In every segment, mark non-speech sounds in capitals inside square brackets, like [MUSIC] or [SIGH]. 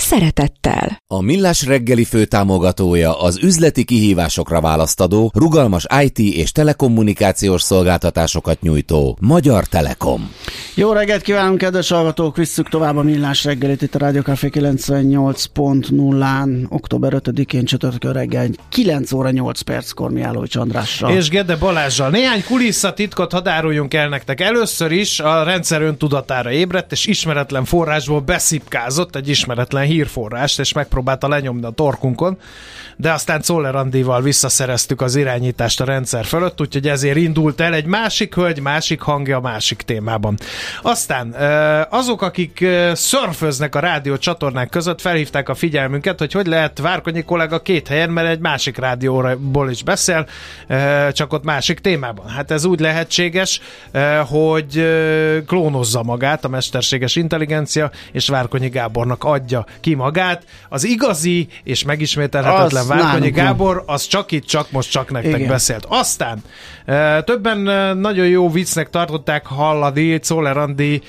szeretettel. A Millás reggeli főtámogatója az üzleti kihívásokra választadó, rugalmas IT és telekommunikációs szolgáltatásokat nyújtó Magyar Telekom. Jó reggelt kívánunk, kedves hallgatók! Visszük tovább a Millás reggelit itt a Rádió Café 98.0-án, október 5-én csütörtökön reggel 9 óra 8 perckor Miállói Csandrással. És Gede Balázsral. Néhány kulisszatitkot hadároljunk el nektek. Először is a rendszer öntudatára ébredt, és ismeretlen forrásból beszipkázott egy ismeretlen hírforrást, és megpróbálta lenyomni a torkunkon, de aztán Czoller Andival visszaszereztük az irányítást a rendszer fölött, úgyhogy ezért indult el egy másik hölgy, másik hangja, másik témában. Aztán azok, akik szörföznek a rádió csatornák között, felhívták a figyelmünket, hogy hogy lehet Várkonyi kollega két helyen, mert egy másik rádióból is beszél, csak ott másik témában. Hát ez úgy lehetséges, hogy klónozza magát a mesterséges intelligencia, és Várkonyi Gábornak adja ki magát. Az igazi és megismételhetetlen Várkonyi Gábor, az csak itt, csak most, csak nektek Igen. beszélt. Aztán többen nagyon jó viccnek tartották hallani Czoller Andi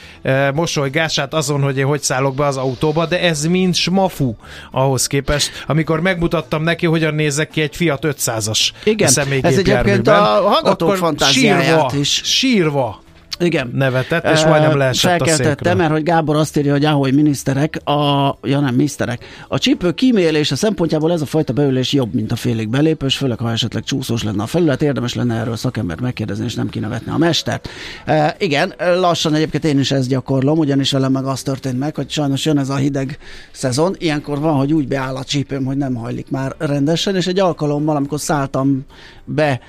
mosolygását azon, hogy én hogy szállok be az autóba, de ez mind smafu ahhoz képest, amikor megmutattam neki, hogyan nézek ki egy Fiat 500-as Igen, ez egyébként a hallgatók fantáziáját sírva, is. Sírva igen. nevetett, és majdnem leesett a székről. mert hogy Gábor azt írja, hogy ahogy miniszterek, a, ja nem, miniszterek, a csípő kímélése szempontjából ez a fajta beülés jobb, mint a félig belépős, főleg ha esetleg csúszós lenne a felület, érdemes lenne erről szakembert megkérdezni, és nem kéne vetni a mestert. E, igen, lassan egyébként én is ezt gyakorlom, ugyanis velem meg az történt meg, hogy sajnos jön ez a hideg szezon, ilyenkor van, hogy úgy beáll a csípőm, hogy nem hajlik már rendesen, és egy alkalommal, amikor szálltam be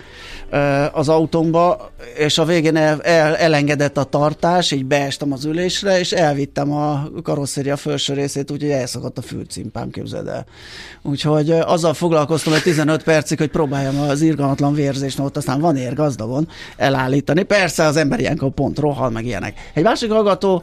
az autómba, és a végén el, el, elengedett a tartás, így beestem az ülésre, és elvittem a karosszéria felső részét, úgyhogy elszakadt a fülcimpám, képzeld el. Úgyhogy azzal foglalkoztam egy 15 percig, hogy próbáljam az irgalmatlan vérzést, ott aztán van ér gazdagon elállítani. Persze az ember ilyenkor pont rohal, meg ilyenek. Egy másik hallgató,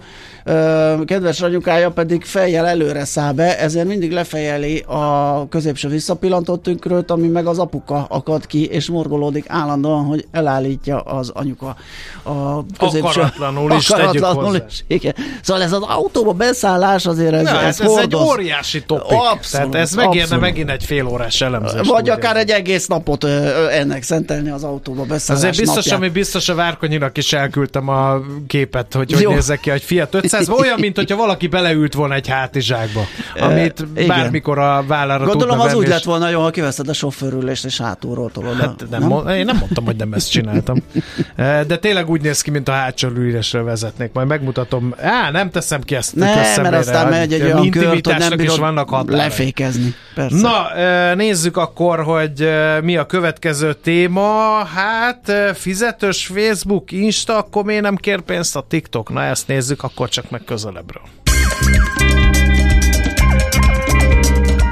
kedves ragyukája pedig fejjel előre száll be, ezért mindig lefejeli a középső visszapillantott tükröt, ami meg az apuka akad ki, és morgolódik állandóan, hogy elállítja az anyuka a középső... Akaratlanul is akaratlanul is, igen. Szóval ez az autóba beszállás azért ez, Na, ez, ez, ez egy óriási topik. Abszolút, Tehát ez megérne abszolút. megint egy fél órás elemzés. Vagy akár egy egész napot ennek szentelni az autóba beszállás Azért biztos, napján. ami biztos a Várkonyinak is elküldtem a képet, hogy hogy nézek ki egy Fiat 500 [LAUGHS] olyan, mint hogyha valaki beleült volna egy hátizsákba, amit e, bármikor a vállára Gondolom az úgy lett volna jó, ha kiveszed a sofőrülést és hátulról tolod. Hát nem, nem? én nem mondtam, hogy nem ezt csináltam. [LAUGHS] De tényleg úgy néz ki, mint a hátsó ülésre vezetnék. Majd megmutatom. Á, nem teszem ki ezt. Ne, mert aztán megy egy olyan kört, hogy nem is vannak határai. lefékezni. Persze. Na, nézzük akkor, hogy mi a következő téma. Hát fizetős Facebook, Insta, akkor miért nem kér pénzt a TikTok? Na, ezt nézzük, akkor csak meg közelebbről.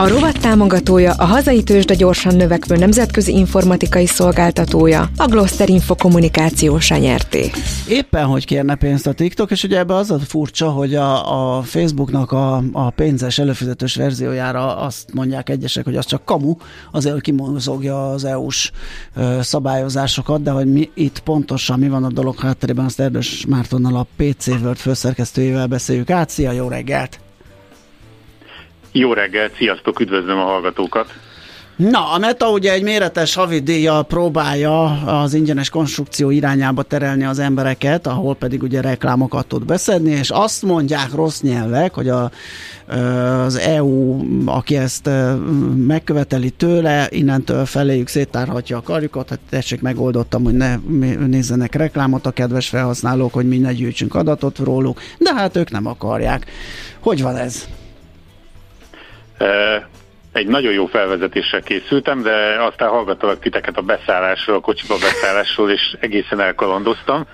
A rovat támogatója a hazai tőzsde gyorsan növekvő nemzetközi informatikai szolgáltatója, a Gloster Info kommunikációs nyerté. Éppen hogy kérne pénzt a TikTok, és ugye ebbe az a furcsa, hogy a, a Facebooknak a, a pénzes előfizetős verziójára azt mondják egyesek, hogy az csak kamu, azért, hogy kimozogja az EU-s szabályozásokat, de hogy mi itt pontosan mi van a dolog hátterében, azt Erdős Mártonnal a PC World főszerkesztőjével beszéljük át. Szia, jó reggelt! Jó reggelt, sziasztok, üdvözlöm a hallgatókat! Na, a Meta ugye egy méretes havidíjjal próbálja az ingyenes konstrukció irányába terelni az embereket, ahol pedig ugye reklámokat tud beszedni, és azt mondják rossz nyelvek, hogy a, az EU, aki ezt megköveteli tőle, innentől feléjük széttárhatja a karjukat, hát tessék megoldottam, hogy ne nézzenek reklámot a kedves felhasználók, hogy mi ne gyűjtsünk adatot róluk, de hát ők nem akarják. Hogy van ez? Egy nagyon jó felvezetéssel készültem, de aztán hallgattalak titeket a beszállásról, a kocsiba beszállásról, és egészen elkalandoztam,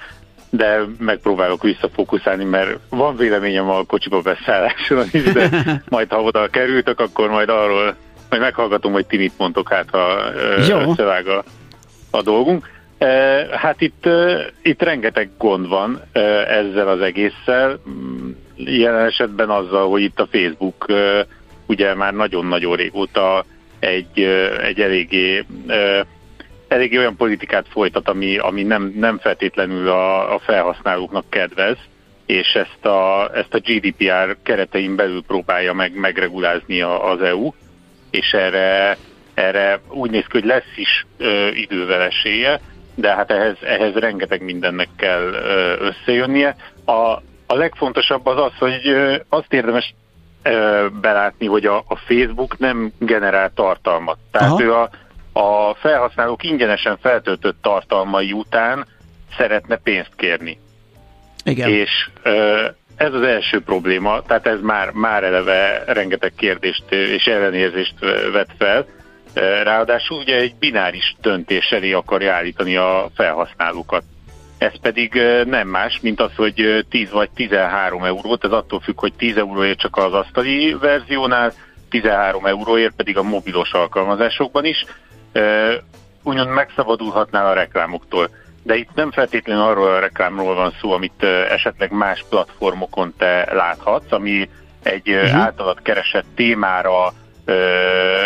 de megpróbálok visszafókuszálni, mert van véleményem a kocsiba beszállásról is, de [LAUGHS] majd ha oda kerültök, akkor majd arról majd meghallgatom, hogy ti mit mondtok, hát ha összevág a, a dolgunk. Hát itt, itt rengeteg gond van ezzel az egésszel, jelen esetben azzal, hogy itt a Facebook ugye már nagyon-nagyon régóta egy, egy eléggé, eléggé olyan politikát folytat, ami, ami nem, nem feltétlenül a, a felhasználóknak kedvez, és ezt a, ezt a GDPR keretein belül próbálja meg megregulázni az EU, és erre, erre úgy néz ki, hogy lesz is ö, idővel esélye, de hát ehhez, ehhez rengeteg mindennek kell ö, összejönnie. A, a legfontosabb az az, hogy ö, azt érdemes belátni, hogy a, a Facebook nem generál tartalmat. Tehát Aha. ő a, a felhasználók ingyenesen feltöltött tartalmai után szeretne pénzt kérni. Igen. És ez az első probléma, tehát ez már, már eleve rengeteg kérdést és ellenérzést vet fel. Ráadásul ugye egy bináris döntés elé akarja állítani a felhasználókat. Ez pedig nem más, mint az, hogy 10 vagy 13 eurót, ez attól függ, hogy 10 euróért csak az asztali verziónál, 13 euróért pedig a mobilos alkalmazásokban is, úgymond megszabadulhatnál a reklámoktól. De itt nem feltétlenül arról a reklámról van szó, amit esetleg más platformokon te láthatsz, ami egy uh-huh. általad keresett témára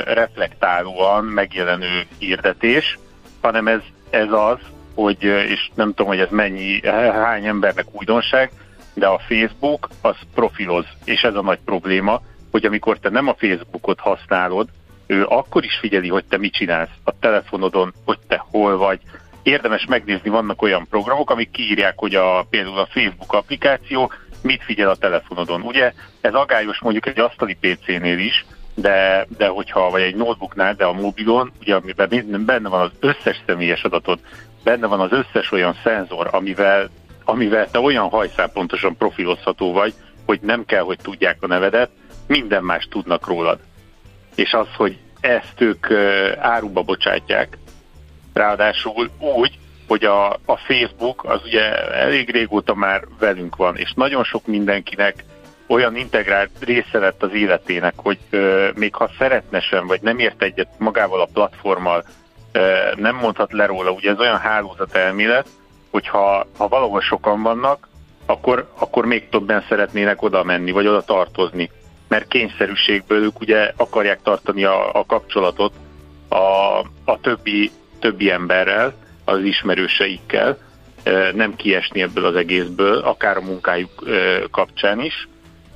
reflektálóan megjelenő hirdetés, hanem ez, ez az, hogy, és nem tudom, hogy ez mennyi, hány embernek újdonság, de a Facebook az profiloz, és ez a nagy probléma, hogy amikor te nem a Facebookot használod, ő akkor is figyeli, hogy te mit csinálsz a telefonodon, hogy te hol vagy. Érdemes megnézni, vannak olyan programok, amik kiírják, hogy a, például a Facebook applikáció mit figyel a telefonodon. Ugye ez agályos mondjuk egy asztali PC-nél is, de, de hogyha, vagy egy notebooknál, de a mobilon, ugye amiben benne van az összes személyes adatod, benne van az összes olyan szenzor, amivel, amivel te olyan hajszálpontosan profilozható vagy, hogy nem kell, hogy tudják a nevedet, minden más tudnak rólad. És az, hogy ezt ők áruba bocsátják, ráadásul úgy, hogy a, a Facebook az ugye elég régóta már velünk van, és nagyon sok mindenkinek olyan integrált része lett az életének, hogy ö, még ha szeretne sem, vagy nem ért egyet magával a platformmal, nem mondhat le róla. Ugye ez olyan hálózat elmélet, hogyha ha valahol sokan vannak, akkor, akkor még többen szeretnének oda menni, vagy oda tartozni. Mert kényszerűségből ők ugye akarják tartani a, a kapcsolatot a, a többi, többi emberrel, az ismerőseikkel, nem kiesni ebből az egészből, akár a munkájuk kapcsán is,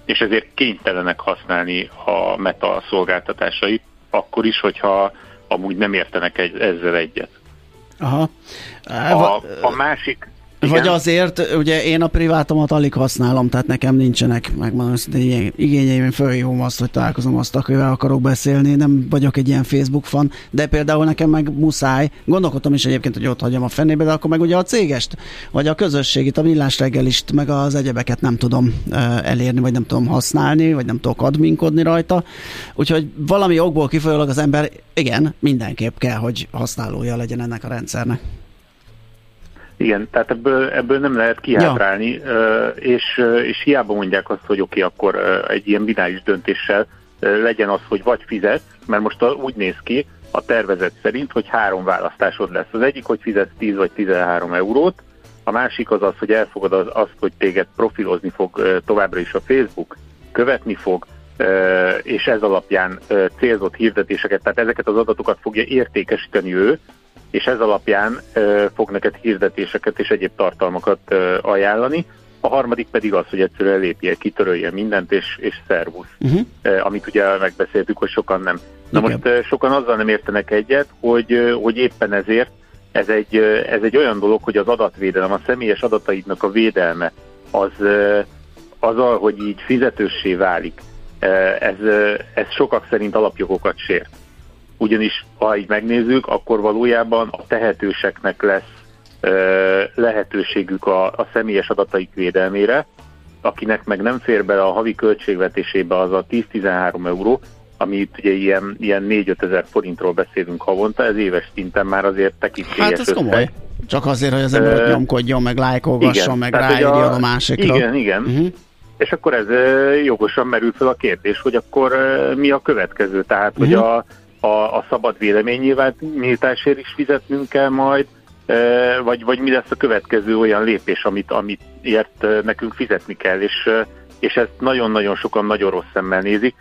és ezért kénytelenek használni a meta szolgáltatásait, akkor is, hogyha amúgy nem értenek egy, ezzel egyet. Aha. A, a másik, Vagy azért, ugye én a privátomat alig használom, tehát nekem nincsenek, megmondom, hogy igényeim, fölhívom azt, hogy találkozom azt, akivel akarok beszélni, nem vagyok egy ilyen Facebook fan, de például nekem meg muszáj, gondolkodtam is egyébként, hogy ott hagyom a fenébe, de akkor meg ugye a cégest, vagy a közösségit, a villás reggelist, meg az egyebeket nem tudom elérni, vagy nem tudom használni, vagy nem tudok adminkodni rajta, úgyhogy valami okból kifolyólag az ember, igen, mindenképp kell, hogy használója legyen ennek a rendszernek. Igen, tehát ebből, ebből nem lehet kihátrálni, ja. és, és hiába mondják azt, hogy oké, okay, akkor egy ilyen bináris döntéssel legyen az, hogy vagy fizet, mert most úgy néz ki a tervezet szerint, hogy három választásod lesz. Az egyik, hogy fizetsz 10 vagy 13 eurót, a másik az az, hogy elfogad az, azt, hogy téged profilozni fog továbbra is a Facebook, követni fog, és ez alapján célzott hirdetéseket, tehát ezeket az adatokat fogja értékesíteni ő, és ez alapján fog neked hirdetéseket és egyéb tartalmakat ajánlani, a harmadik pedig az, hogy egyszerűen lépje, kitörölje mindent, és, és szervusz. Uh-huh. Amit ugye megbeszéltük, hogy sokan nem. Na Igen. most sokan azzal nem értenek egyet, hogy, hogy éppen ezért ez egy, ez egy olyan dolog, hogy az adatvédelem, a személyes adataidnak a védelme az, azzal, hogy így fizetőssé válik, ez, ez sokak szerint alapjogokat sért. Ugyanis, ha így megnézzük, akkor valójában a tehetőseknek lesz lehetőségük a, a személyes adataik védelmére, akinek meg nem fér bele a havi költségvetésébe az a 10-13 euró, ami itt ugye ilyen, ilyen 4-5 ezer forintról beszélünk havonta, ez éves szinten már azért tekintélyes Hát ez komoly. Csak azért, hogy az ember uh, nyomkodjon, meg lájkolgasson, meg ráírjon a, a másikra. Igen, igen. Uh-huh. És akkor ez jogosan merül fel a kérdés, hogy akkor mi a következő? Tehát, uh-huh. hogy mhm. a, a, a szabad véleménynyilvánításért is fizetnünk kell majd, vagy, vagy mi lesz a következő olyan lépés, amit, amit ért nekünk fizetni kell, és, és ezt nagyon-nagyon sokan nagyon rossz szemmel nézik.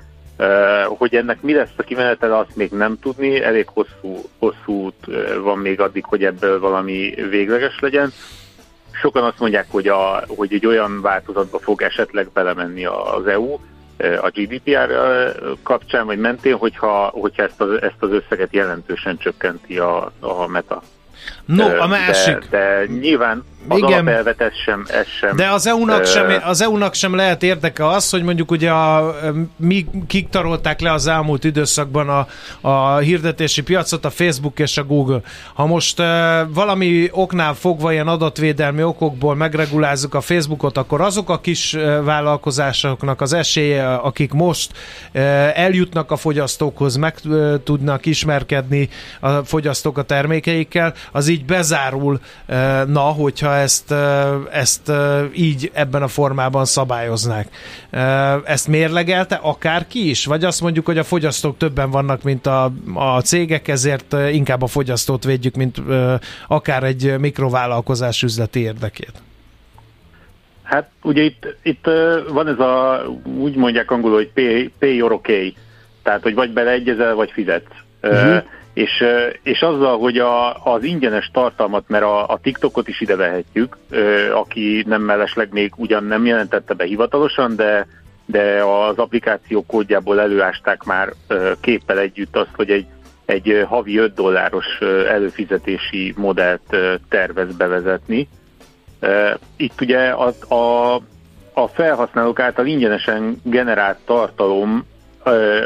Hogy ennek mi lesz a kimenetel, azt még nem tudni, elég hosszú, hosszú út van még addig, hogy ebből valami végleges legyen. Sokan azt mondják, hogy, a, hogy egy olyan változatba fog esetleg belemenni az EU, a GDPR kapcsán, vagy mentén, hogyha, hogyha ezt, az, ezt az összeget jelentősen csökkenti a, a meta. No, a másik. De, de nyilván az Igen. alapelvet ez sem, ez sem. De az EU-nak, sem, az EU-nak sem lehet érdeke az, hogy mondjuk ugye a, mi kik tarolták le az elmúlt időszakban a, a hirdetési piacot, a Facebook és a Google. Ha most uh, valami oknál fogva ilyen adatvédelmi okokból megregulázzuk a Facebookot, akkor azok a kis vállalkozásoknak az esélye, akik most uh, eljutnak a fogyasztókhoz, meg uh, tudnak ismerkedni a fogyasztók a termékeikkel, az így bezárul, uh, na, hogyha ezt, ezt így ebben a formában szabályoznák. Ezt mérlegelte akárki is? Vagy azt mondjuk, hogy a fogyasztók többen vannak, mint a, a cégek, ezért inkább a fogyasztót védjük, mint akár egy mikrovállalkozás üzleti érdekét? Hát ugye itt, itt van ez a, úgy mondják angolul, hogy pay, pay or okay, tehát hogy vagy beleegyezel, vagy fizetsz. Uh-huh és, és azzal, hogy a, az ingyenes tartalmat, mert a, a TikTokot is ide vehetjük, aki nem mellesleg még ugyan nem jelentette be hivatalosan, de, de az applikáció kódjából előásták már képpel együtt azt, hogy egy, egy havi 5 dolláros előfizetési modellt tervez bevezetni. Itt ugye a, a, a felhasználók által ingyenesen generált tartalom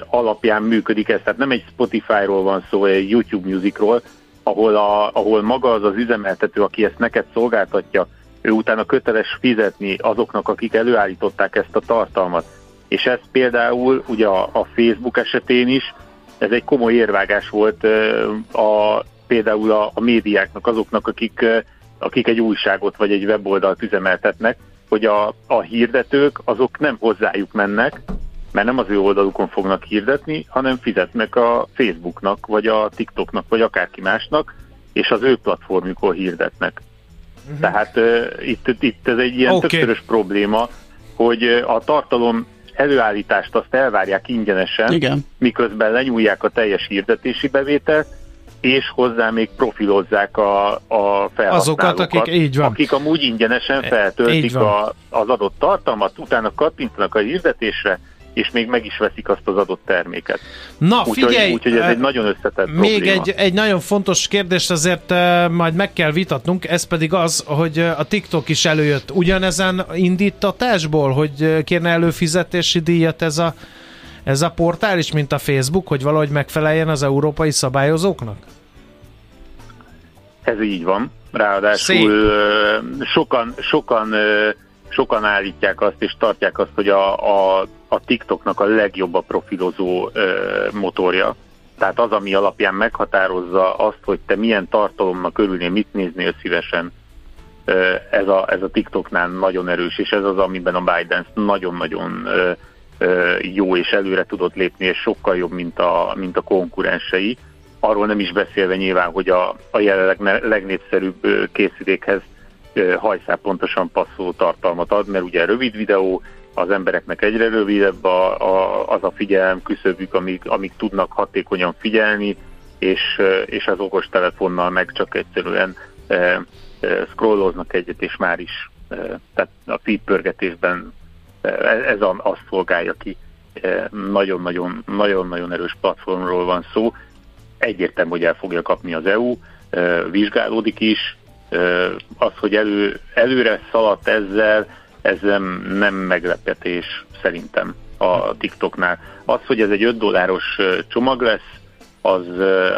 alapján működik ez. Tehát nem egy Spotify-ról van szó, egy YouTube Musicról, ahol, a, ahol maga az az üzemeltető, aki ezt neked szolgáltatja, ő utána köteles fizetni azoknak, akik előállították ezt a tartalmat. És ez például ugye a, a Facebook esetén is, ez egy komoly érvágás volt a, például a, a médiáknak, azoknak, akik, akik egy újságot vagy egy weboldalt üzemeltetnek, hogy a, a hirdetők azok nem hozzájuk mennek, mert nem az ő oldalukon fognak hirdetni, hanem fizetnek a Facebooknak, vagy a TikToknak, vagy akárki másnak, és az ő platformjukon hirdetnek. Uh-huh. Tehát uh, itt, itt ez egy ilyen okay. többszörös probléma, hogy a tartalom előállítást azt elvárják ingyenesen, Igen. miközben lenyúlják a teljes hirdetési bevételt, és hozzá még profilozzák a, a felhasználókat, Azokat, akik, így van. akik amúgy ingyenesen feltöltik a, az adott tartalmat, utána kattintanak a hirdetésre, és még meg is veszik azt az adott terméket. Na, úgy, figyelj! Úgyhogy ez egy nagyon összetett Még probléma. egy, egy nagyon fontos kérdést azért uh, majd meg kell vitatnunk, ez pedig az, hogy a TikTok is előjött ugyanezen indítatásból, hogy kérne előfizetési díjat ez a, ez a portál is, mint a Facebook, hogy valahogy megfeleljen az európai szabályozóknak? Ez így van. Ráadásul Szép. sokan, sokan sokan állítják azt és tartják azt, hogy a, a, a TikToknak a legjobb a profilozó motorja. Tehát az, ami alapján meghatározza azt, hogy te milyen tartalomnak örülnél, mit néznél szívesen, ez, a, ez a TikToknál nagyon erős, és ez az, amiben a Biden nagyon-nagyon jó és előre tudott lépni, és sokkal jobb, mint a, mint a konkurensei. Arról nem is beszélve nyilván, hogy a, a jelenleg legnépszerűbb készülékhez hajszál pontosan passzoló tartalmat ad, mert ugye rövid videó, az embereknek egyre rövidebb a, a, az a figyelem küszöbük, amíg, amíg tudnak hatékonyan figyelni, és, és az okos telefonnal meg csak egyszerűen e, e, scrolloznak egyet, és már is e, tehát a feed pörgetésben ez azt szolgálja ki. Nagyon-nagyon, nagyon-nagyon erős platformról van szó. Egyértelmű, hogy el fogja kapni az EU, vizsgálódik is. Az, hogy elő, előre szaladt ezzel, ez nem, meglepetés szerintem a TikToknál. Az, hogy ez egy 5 dolláros csomag lesz, az,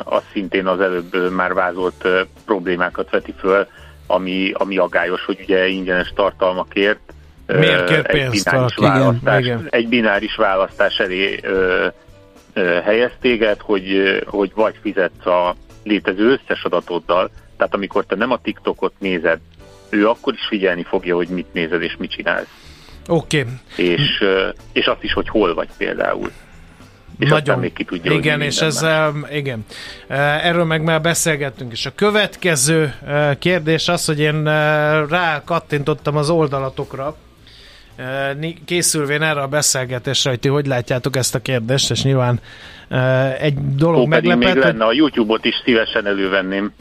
az szintén az előbb már vázolt problémákat veti föl, ami, ami aggályos, hogy ugye ingyenes tartalmakért Miért kér egy bináris, választás, igen, egy bináris választás elé ö, ö, helyez téged, hogy, hogy vagy fizetsz a létező összes adatoddal, tehát amikor te nem a TikTokot nézed, ő akkor is figyelni fogja, hogy mit nézed és mit csinálsz. Oké. Okay. És, és azt is, hogy hol vagy például. És Nagyon. még ki tudja, igen, és ezzel, igen. Erről meg már beszélgettünk is. A következő kérdés az, hogy én rá kattintottam az oldalatokra, készülvén erre a beszélgetésre, hogy ti hogy látjátok ezt a kérdést, és nyilván egy dolog Ó, meglepett. még lenne, a YouTube-ot is szívesen elővenném.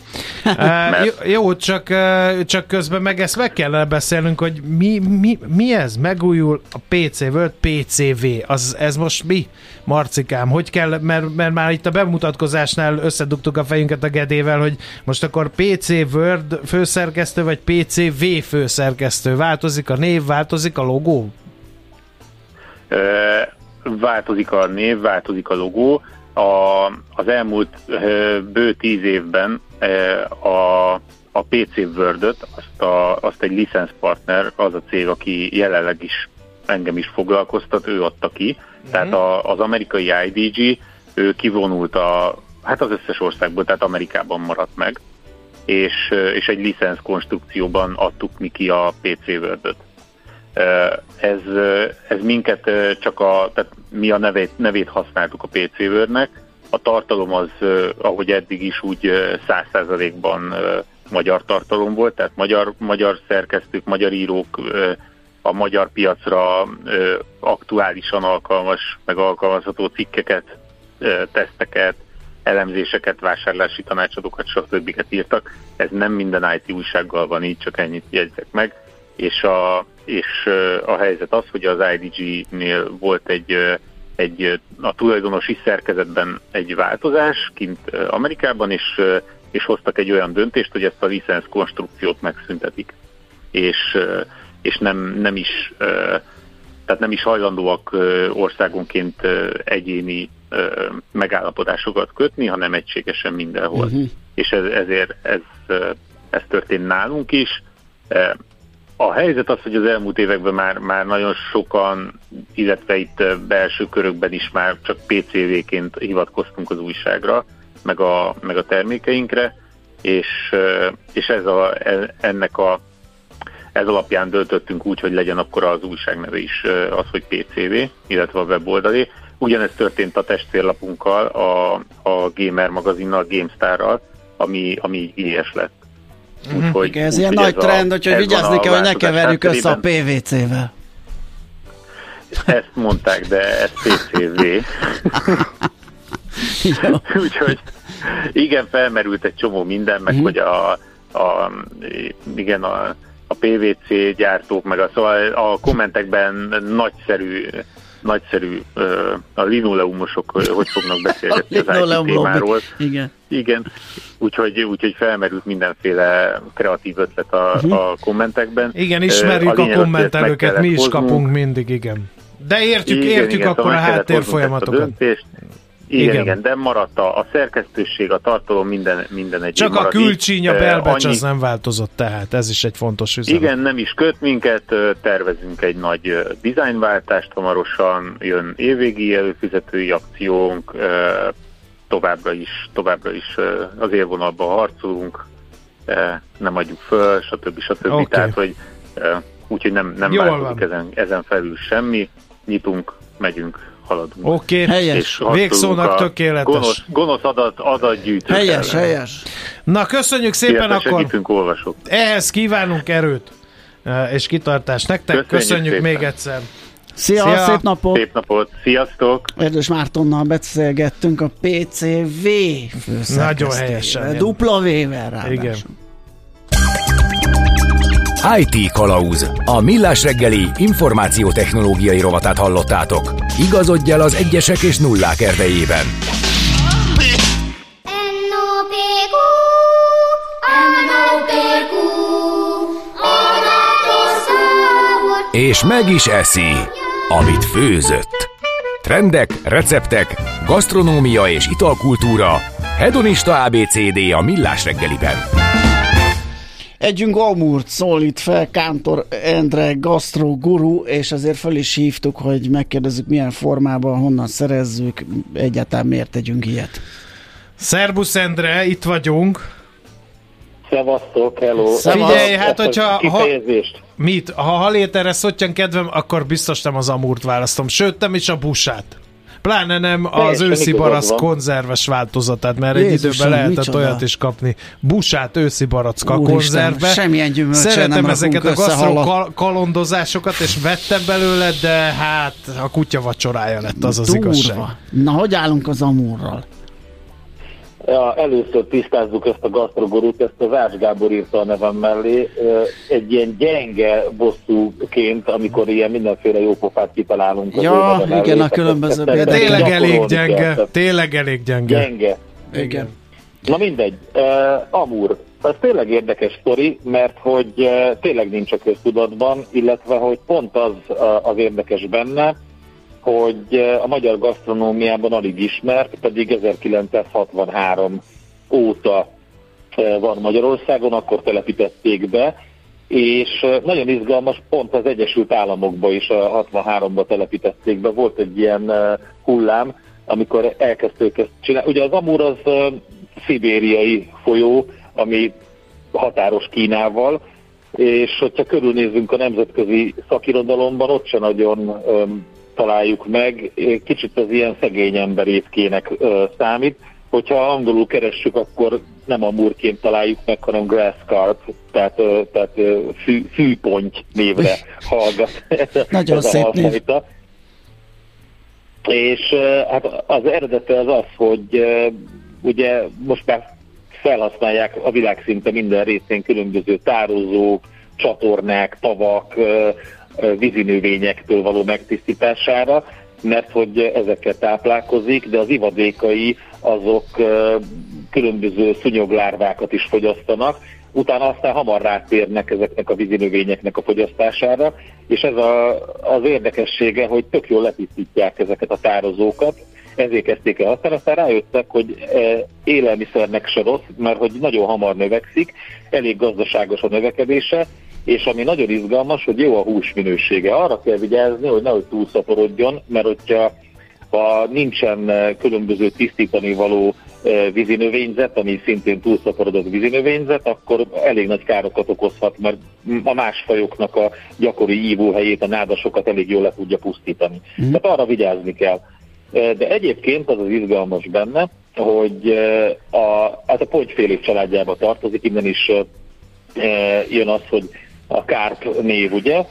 [LAUGHS] Mert... Jó, csak, csak közben meg ezt meg kellene beszélnünk, hogy mi, mi, mi ez? Megújul a PC World PCV. Az, ez most mi, Marcikám? Hogy kell, mert, mert már itt a bemutatkozásnál összedugtuk a fejünket a Gedével, hogy most akkor PC Word főszerkesztő, vagy PCV főszerkesztő. Változik a név, változik a logó? Változik a név, változik a logó. A, az elmúlt bő tíz évben a, a PC word azt, a, azt egy licensz partner, az a cég, aki jelenleg is engem is foglalkoztat, ő adta ki. Mm-hmm. Tehát a, az amerikai IDG, ő kivonult a, hát az összes országból, tehát Amerikában maradt meg, és, és egy licensz konstrukcióban adtuk mi ki a PC word ez, ez minket csak a, tehát mi a nevét, nevét használtuk a PC Word-nek, a tartalom az, ahogy eddig is úgy száz százalékban magyar tartalom volt, tehát magyar, magyar szerkesztők, magyar írók a magyar piacra aktuálisan alkalmas, meg alkalmazható cikkeket, teszteket, elemzéseket, vásárlási tanácsadókat, stb. írtak. Ez nem minden IT újsággal van így, csak ennyit jegyzek meg. És a, és a helyzet az, hogy az IDG-nél volt egy, egy a tulajdonosi szerkezetben egy változás kint Amerikában, és, és hoztak egy olyan döntést, hogy ezt a licensz konstrukciót megszüntetik. És, és nem, nem is tehát nem is hajlandóak országonként egyéni megállapodásokat kötni, hanem egységesen mindenhol. Uh-huh. És ez, ezért ez, ez történt nálunk is. A helyzet az, hogy az elmúlt években már, már nagyon sokan, illetve itt belső körökben is már csak PCV-ként hivatkoztunk az újságra, meg a, meg a termékeinkre, és, és ez a, ennek a, ez alapján döntöttünk úgy, hogy legyen akkor az újság neve is az, hogy PCV, illetve a weboldalé. Ugyanez történt a testvérlapunkkal, a, a Gamer magazinnal, GameStar-ral, ami, ami IS lett. Mhm. Úgyhogy, Igen, ez úgy, ilyen nagy ez trend, úgyhogy vigyázni kell, hogy ne keverjük össze a PVC-vel. Ezt mondták, de ez PCV. [LAUGHS] úgyhogy igen, felmerült egy csomó minden, meg mm. hogy a, a, igen, a, a PVC gyártók, meg a, szóval a kommentekben nagyszerű nagyszerű a linoleumosok hogy fognak beszélgetni [LAUGHS] az IT témáról. Igen. Igen, úgyhogy, úgyhogy felmerült mindenféle kreatív ötlet a, uh-huh. a kommentekben. Igen, ismerjük a, a kommentelőket, mi is hoznunk. kapunk mindig, igen. De értjük, igen, értjük igen, akkor a háttér folyamatokat. Igen, igen, igen, de maradt a, a szerkesztőség, a tartalom, minden, minden egy. Csak a külcsíny, a belbecs annyi... az nem változott, tehát ez is egy fontos üzenet. Igen, nem is köt minket, tervezünk egy nagy dizájnváltást, hamarosan jön évvégi előfizetői akciónk, továbbra is, továbbra is az élvonalban harcolunk, nem adjuk föl, stb. stb. Okay. Tehát, hogy úgyhogy nem, nem változik ezen, ezen felül semmi, nyitunk, megyünk haladunk. Oké, okay. helyes. Végszónak tökéletes. Gonosz, gonosz adat, adatgyűjtő. Helyes, ellen. helyes. Na, köszönjük szépen Ilyet akkor. olvasok. Ehhez kívánunk erőt eh, és kitartást nektek. Köszönjük, köszönjük még egyszer. Szia, Szia, szép napot! Szép napot, sziasztok! Erdős Mártonnal beszélgettünk a PCV Nagyon helyesen. Dupla V-vel ráadásul. Igen. IT kalauz. A millás reggeli információtechnológiai rovatát hallottátok. Igazodj el az egyesek és nullák erdejében. És meg is eszi, amit főzött. Trendek, receptek, gasztronómia és italkultúra. Hedonista ABCD a millás reggeliben. Együnk Amúrt szólít fel Kántor Endre gastro guru, és azért föl is hívtuk, hogy megkérdezzük milyen formában, honnan szerezzük, egyáltalán miért tegyünk ilyet. Szerbusz Endre, itt vagyunk. Szevasztok, hello. Szevasz. Figyelj, hát hogyha... Ha, mit? Ha haléterre szottyan kedvem, akkor biztos nem az amúrt választom. Sőt, nem is a busát. Pláne nem az őszi barack konzerves változatát, mert Jézusom, egy időben lehetett micsoda? olyat is kapni. Busát őszi baracka konzervbe. Semmilyen gyümölcse Szeretem nem ezeket a gasztró kal- kalondozásokat, és vettem belőle, de hát a kutya vacsorája lett az az Durva. igazság. Na, hogy állunk az amúrral? Ja, először tisztázzuk ezt a gasztrogorút, ezt a Várs Gábor írta a nevem mellé. Egy ilyen gyenge bosszúként, amikor ilyen mindenféle jópofát kitalálunk. Ja, igen, a különböző Tényleg elég gyenge, tényleg elég gyenge. Gyenge. Igen. Na mindegy, uh, Amur, ez tényleg érdekes sztori, mert hogy uh, tényleg nincs a köztudatban, illetve hogy pont az uh, az érdekes benne, hogy eh, a magyar gasztronómiában alig ismert, pedig 1963 óta eh, van Magyarországon, akkor telepítették be, és eh, nagyon izgalmas, pont az Egyesült Államokba is a 63-ba telepítették be, volt egy ilyen hullám, amikor elkezdték ezt csinálni. Ugye az Amur az szibériai folyó, ami határos Kínával, és hogyha körülnézünk a nemzetközi szakirodalomban, ott se nagyon találjuk meg, kicsit az ilyen szegény ember étkének számít. Hogyha angolul keressük, akkor nem a murként találjuk meg, hanem grass carp, tehát, tehát fű, fűponty névre [LAUGHS] hallgat. Nagyon ez szép név. És hát az eredete az az, hogy ugye most már felhasználják a világ szinte minden részén különböző tározók, csatornák, tavak, vízinövényektől való megtisztítására, mert hogy ezekkel táplálkozik, de az ivadékai azok különböző szúnyoglárvákat is fogyasztanak, utána aztán hamar rátérnek ezeknek a vízinövényeknek a fogyasztására, és ez a, az érdekessége, hogy tök jól letisztítják ezeket a tározókat, ezért kezdték el. Használni, aztán rájöttek, hogy élelmiszernek se rossz, mert hogy nagyon hamar növekszik, elég gazdaságos a növekedése, és ami nagyon izgalmas, hogy jó a hús minősége. Arra kell vigyázni, hogy nehogy túlszaporodjon, mert hogyha ha nincsen eh, különböző tisztítani való eh, vízinövényzet, ami szintén túlszaporodott vízinövényzet, akkor elég nagy károkat okozhat, mert a más fajoknak a gyakori ívóhelyét, a nádasokat elég jól le tudja pusztítani. Mm. Tehát arra vigyázni kell. Eh, de egyébként az az izgalmas benne, hogy a, hát a pontyfélék családjába tartozik, innen is jön az, hogy a Kárp név, ugye?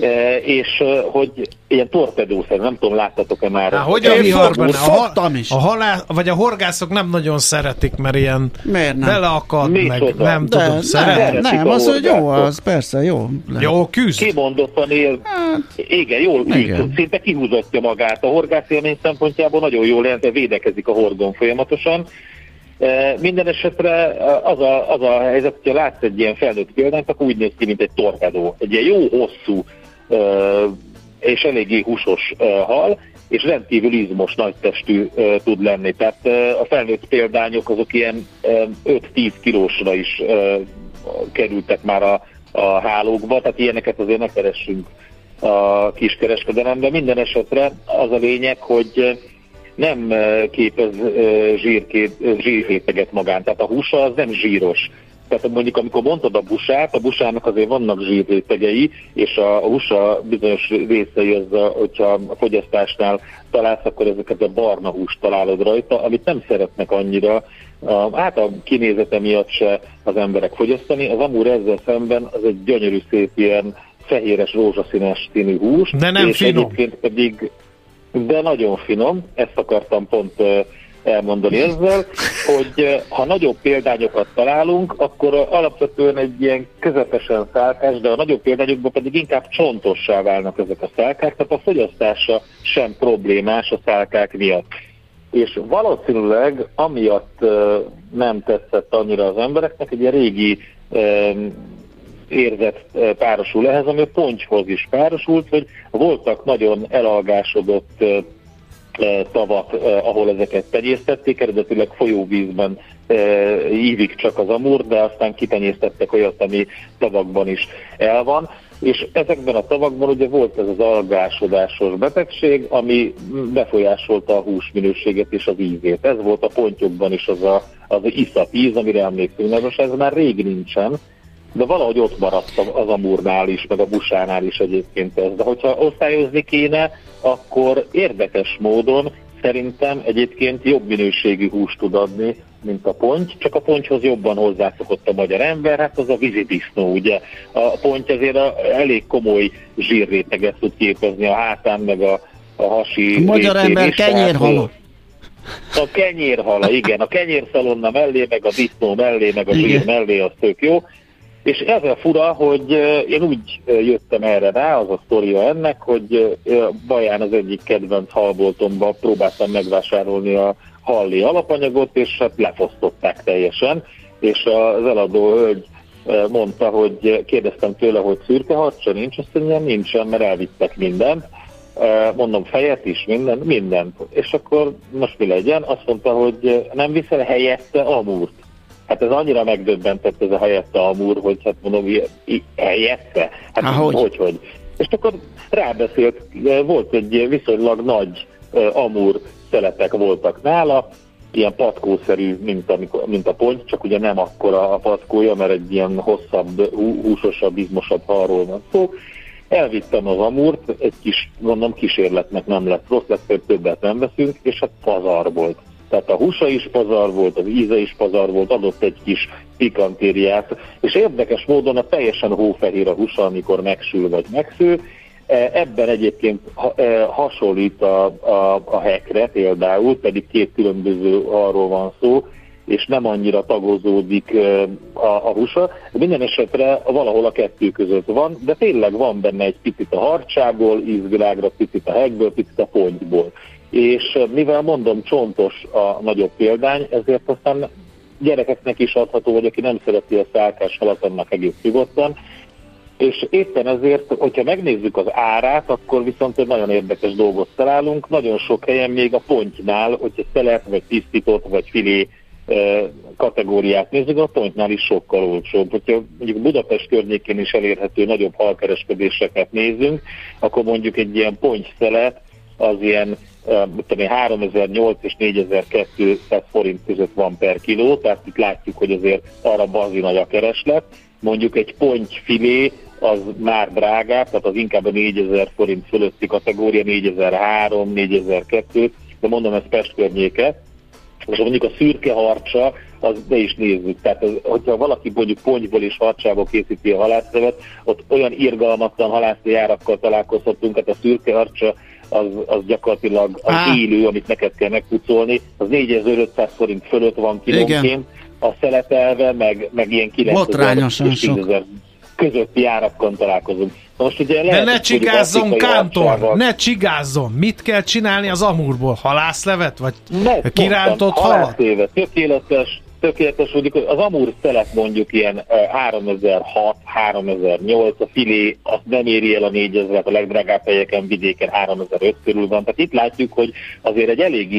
E, és e, hogy ilyen torpedószer, nem tudom, láttatok-e már? Há, hogy a viharban? A, a, is. A halá, vagy a horgászok nem nagyon szeretik, mert ilyen Miért nem? beleakad, Mi meg oda? nem De, tudom, szeretik. Nem, nem az, hogy jó, az persze, jó. Lehet. Jó küzd. Kimondottan él, hát, igen, jól küzd, igen. szinte kihúzatja magát. A horgászélmény szempontjából nagyon jól jelent, védekezik a horgon folyamatosan, minden esetre az a, az a helyzet, hogyha látsz egy ilyen felnőtt példányt, akkor úgy néz ki, mint egy torpedó. Egy ilyen jó hosszú és eléggé húsos hal, és rendkívül izmos, nagytestű tud lenni. Tehát a felnőtt példányok azok ilyen 5-10 kilósra is kerültek már a, a hálókba, tehát ilyeneket azért ne keressünk a kiskereskedelemben. Minden esetre az a lényeg, hogy nem képez zsírréteget magán, tehát a húsa az nem zsíros. Tehát mondjuk amikor mondtad a busát, a busának azért vannak zsírrétegei, és a, a húsa bizonyos részei, az, a, hogyha a fogyasztásnál találsz, akkor ezeket a barna húst találod rajta, amit nem szeretnek annyira, a, hát a kinézete miatt se az emberek fogyasztani. Az amúr ezzel szemben az egy gyönyörű szép ilyen fehéres, rózsaszínes színű hús. De nem és finom. egyébként pedig de nagyon finom, ezt akartam pont elmondani ezzel, hogy ha nagyobb példányokat találunk, akkor alapvetően egy ilyen közepesen szálkás, de a nagyobb példányokban pedig inkább csontossá válnak ezek a szálkák, tehát a fogyasztása sem problémás a szálkák miatt. És valószínűleg amiatt nem tetszett annyira az embereknek, egy régi érzet párosul ehhez, ami a pontyhoz is párosult, hogy voltak nagyon elalgásodott tavak, ahol ezeket tenyésztették, eredetileg folyóvízben ívik csak az amúr, de aztán kitenyésztettek olyat, ami tavakban is el van. És ezekben a tavakban ugye volt ez az algásodásos betegség, ami befolyásolta a húsminőséget és az ízét. Ez volt a pontyokban is az a, az iszap íz, amire emlékszünk. Most ez már rég nincsen, de valahogy ott maradt az amúrnál is, meg a busánál is egyébként ez. De hogyha osztályozni kéne, akkor érdekes módon szerintem egyébként jobb minőségű húst tud adni, mint a ponty, csak a pontyhoz jobban hozzászokott a magyar ember, hát az a disznó, ugye. A ponty azért a, elég komoly zsírréteget tud képezni a hátán, meg a, a hasi A magyar ember kenyérhala. A kenyérhala, igen. A kenyérszalonna mellé, meg a disznó mellé, meg a zsír mellé, az tök jó. És ez a fura, hogy én úgy jöttem erre rá, az a sztoria ennek, hogy Baján az egyik kedvenc halboltomban próbáltam megvásárolni a halli alapanyagot, és hát lefosztották teljesen, és az eladó hölgy mondta, hogy kérdeztem tőle, hogy szürke harcsa nincs, azt mondja, nincsen, mert elvittek mindent. Mondom, fejet is, minden, mindent. És akkor most mi legyen? Azt mondta, hogy nem viszel helyette amúrt. Hát ez annyira megdöbbentett ez a helyette Amúr, hogy hát mondom, helyette? Hát Ahogy? hogy, hogy. És akkor rábeszélt, volt egy viszonylag nagy Amúr szeletek voltak nála, ilyen patkószerű, mint, amikor, mint a pont, csak ugye nem akkora a patkója, mert egy ilyen hosszabb, húsosabb, izmosabb halról van szó. Elvittem az amúrt, egy kis, mondom, kísérletnek nem lett rossz, lesz, többet nem veszünk, és hát pazar volt. Tehát a húsa is pazar volt, az íze is pazar volt, adott egy kis pikantériát, és érdekes módon a teljesen hófehér a húsa, amikor megsül vagy megszül, e, Ebben egyébként e, hasonlít a, a, a hekre például, pedig két különböző arról van szó, és nem annyira tagozódik e, a, a húsa. Minden esetre valahol a kettő között van, de tényleg van benne egy picit a harcsából, ízvilágra, picit a hekből, picit a pontyból és mivel mondom csontos a nagyobb példány, ezért aztán gyerekeknek is adható, hogy aki nem szereti a szálkás halat, annak egész nyugodtan. És éppen ezért, hogyha megnézzük az árát, akkor viszont egy nagyon érdekes dolgot találunk. Nagyon sok helyen még a pontnál, hogyha szelet, vagy tisztított, vagy filé kategóriát nézzük, a pontnál is sokkal olcsóbb. Hogyha mondjuk Budapest környékén is elérhető nagyobb halkereskedéseket nézzünk, akkor mondjuk egy ilyen pontyszelet az ilyen tudom 3008 és 4200 forint között van per kiló, tehát itt látjuk, hogy azért arra bazi nagy a kereslet. Mondjuk egy pontyfilé az már drágább, tehát az inkább a 4000 forint fölötti kategória, 4003, 4002, de mondom, ez Pest környéke. És mondjuk a szürke harcsa, az ne is nézzük. Tehát az, hogyha valaki mondjuk pontyból és harcsából készíti a halászlevet, ott olyan irgalmatlan halászi járakkal találkozhatunk, hát a szürke harcsa az, az gyakorlatilag az Á. élő, amit neked kell megpucolni, az 4500 forint fölött van kilónként, a szeletelve, meg, meg ilyen 9000 és 10 közötti árakon találkozunk. Most ugye lehet, De ne csigázzon, Kántor, ne csigázzon! Mit kell csinálni az amúrból? Halászlevet? Vagy ne, kirántott halat? Tökéletes, tökéletes, mondjuk az Amur szelet mondjuk ilyen 3006, 3008, a filé azt nem éri el a 4000, a legdrágább helyeken vidéken 3005 körül van. Tehát itt látjuk, hogy azért egy elég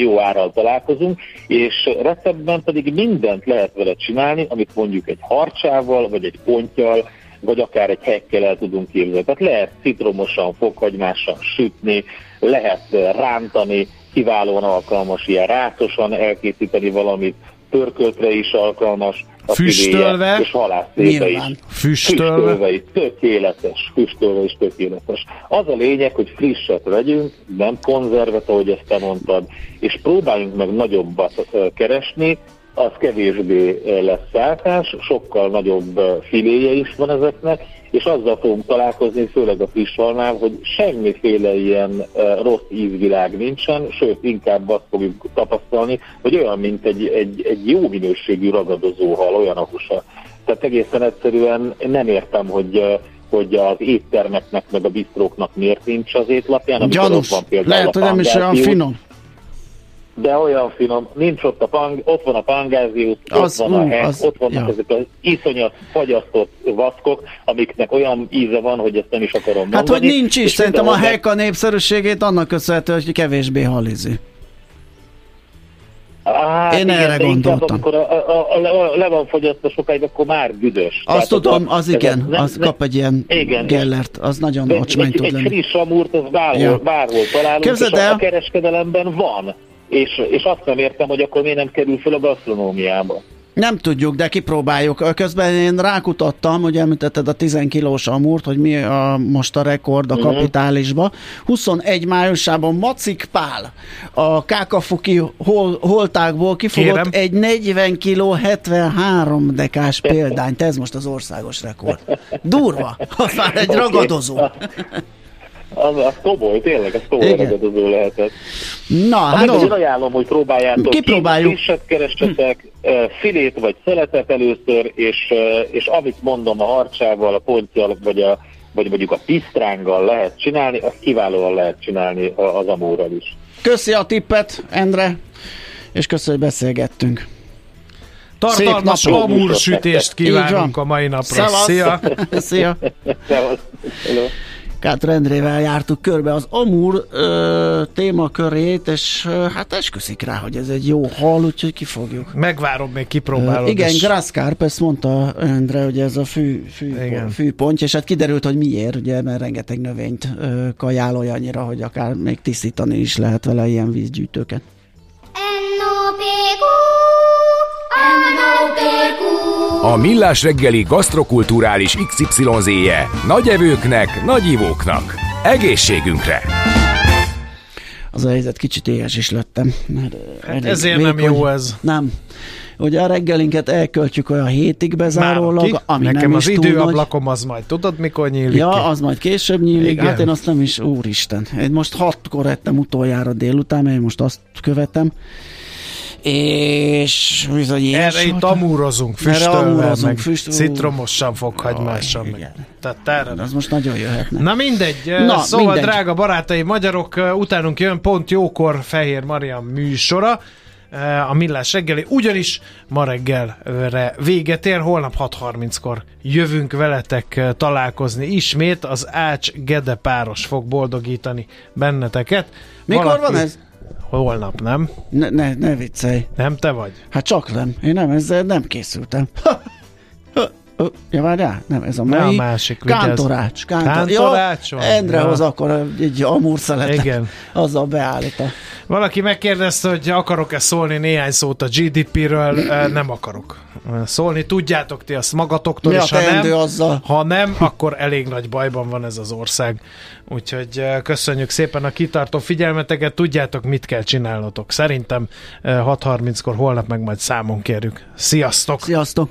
jó árral találkozunk, és receptben pedig mindent lehet vele csinálni, amit mondjuk egy harcsával, vagy egy pontjal, vagy akár egy hekkel el tudunk képzelni. Tehát lehet citromosan, fokhagymással sütni, lehet rántani, kiválóan alkalmas ilyen rátosan elkészíteni valamit, pörköltre is alkalmas, a füstölve, és halászébe is. Füstölve. füstölve is, tökéletes, füstölve is tökéletes. Az a lényeg, hogy frisset vegyünk, nem konzervet, ahogy ezt te mondtad, és próbáljunk meg nagyobbat keresni, az kevésbé lesz szálltás, sokkal nagyobb filéje is van ezeknek, és azzal fogunk találkozni, főleg a frisshalnál, hogy semmiféle ilyen rossz ízvilág nincsen, sőt, inkább azt fogjuk tapasztalni, hogy olyan, mint egy, egy, egy jó minőségű ragadozó hal, olyan a húsa. Tehát egészen egyszerűen nem értem, hogy hogy az éttermeknek, meg a bistróknak miért nincs az étlapján. Gyanús, van lehet, hogy nem is olyan finom de olyan finom, nincs ott a pang, ott van a pangázius, ott van a hek, ott vannak ja. ezek az iszonyat fagyasztott vaszkok, amiknek olyan íze van, hogy ezt nem is akarom mondani. Hát, hogy nincs is, szerintem a hek a népszerűségét annak köszönhető, hogy kevésbé halizi. Hát, Én igen, erre gondoltam. Amikor a, a, a, a, le van fogyasztva sokáig, akkor már büdös. Azt Tehát tudom, az, az igen, ez, az kap egy ilyen igen, gellert, az nagyon ocsmány tud lenni. Egy friss amúrt, az bárhol, ja. bárhol találunk, Képzeld és el, a kereskedelemben van és, és azt nem értem, hogy akkor miért nem kerül fel a gasztronómiába. Nem tudjuk, de kipróbáljuk. Közben én rákutattam, hogy említetted a 10 kilós amúrt, hogy mi a, most a rekord a uh-huh. kapitálisba. 21 májusában Macik Pál a Kákafuki hol, holtákból kifogott Kérem. egy 40 kiló 73 dekás példányt. Ez most az országos rekord. Durva! Az már egy ragadozó. [LAUGHS] Az, az komoly, tényleg, az komoly ragadozó lehetett. Na, hát én ajánlom, hogy próbáljátok Kipróbáljuk. Kisset keressetek, hm. filét vagy szeletet először, és, és amit mondom a harcsával, a pontjal, vagy a vagy mondjuk a pisztránggal lehet csinálni, azt kiválóan lehet csinálni az amúrral is. Köszi a tippet, Endre, és köszi, hogy beszélgettünk. Tartalmas amúrsütést kívánunk a mai napra. Szevasz. Szia! [LAUGHS] Szia! Szevasz. Kátó Endrével jártuk körbe az Amur ö, témakörét, és ö, hát esküszik rá, hogy ez egy jó hal, úgyhogy kifogjuk. Megvárom, még kipróbálod. Ö, igen, és... Grasscarp, ezt mondta Endre, hogy ez a fű, fű, fűpontja, és hát kiderült, hogy miért, ugye, mert rengeteg növényt ö, kajál olyannyira, hogy akár még tisztítani is lehet vele ilyen vízgyűjtőket. A Millás reggeli gasztrokulturális XYZ-je nagy evőknek, nagy ivóknak. Egészségünkre! Az a helyzet kicsit éhes is lettem. Mert hát ezért vékony. nem jó ez. Nem. Ugye a reggelinket elköltjük olyan hétig bezárólag, ami Nekem nem az is időablakom túl az majd tudod mikor nyílik Ja, ki? az majd később nyílik. Igen. Hát én azt nem is, úristen. Én most hatkor ettem utoljára délután, mert én most azt követem és bizony Erre itt amúrozunk, füstölvel, meg füst... citromosan, fokhagymással. Meg. Tehát erre. Az most nagyon jöhetne. Na mindegy, Na, szóval mindegy. drága barátai magyarok, utánunk jön pont jókor Fehér Marian műsora, a Millás reggeli, ugyanis ma reggelre véget ér, holnap 6.30-kor jövünk veletek találkozni ismét, az Ács Gede páros fog boldogítani benneteket. Mikor Valaki... van ez? Holnap, nem? Ne, ne, ne viccelj. Nem te vagy? Hát csak nem. Én nem, ezzel nem készültem. [LAUGHS] Ja, várjál, nem, ez a mai. Ne a másik, Kántorács. Kántor... Kántorács van. Endrehoz ja. akkor egy amúr szeletet. Igen. [LAUGHS] Azzal beállít. Valaki megkérdezte, hogy akarok-e szólni néhány szót a GDP-ről. Nem akarok szólni. Tudjátok ti azt magatoktól, Mi és ha nem, azzal? ha nem, akkor elég nagy bajban van ez az ország. Úgyhogy köszönjük szépen a kitartó figyelmeteket. Tudjátok, mit kell csinálnotok. Szerintem 6.30-kor holnap meg majd számon kérjük. Sziasztok! Sziasztok!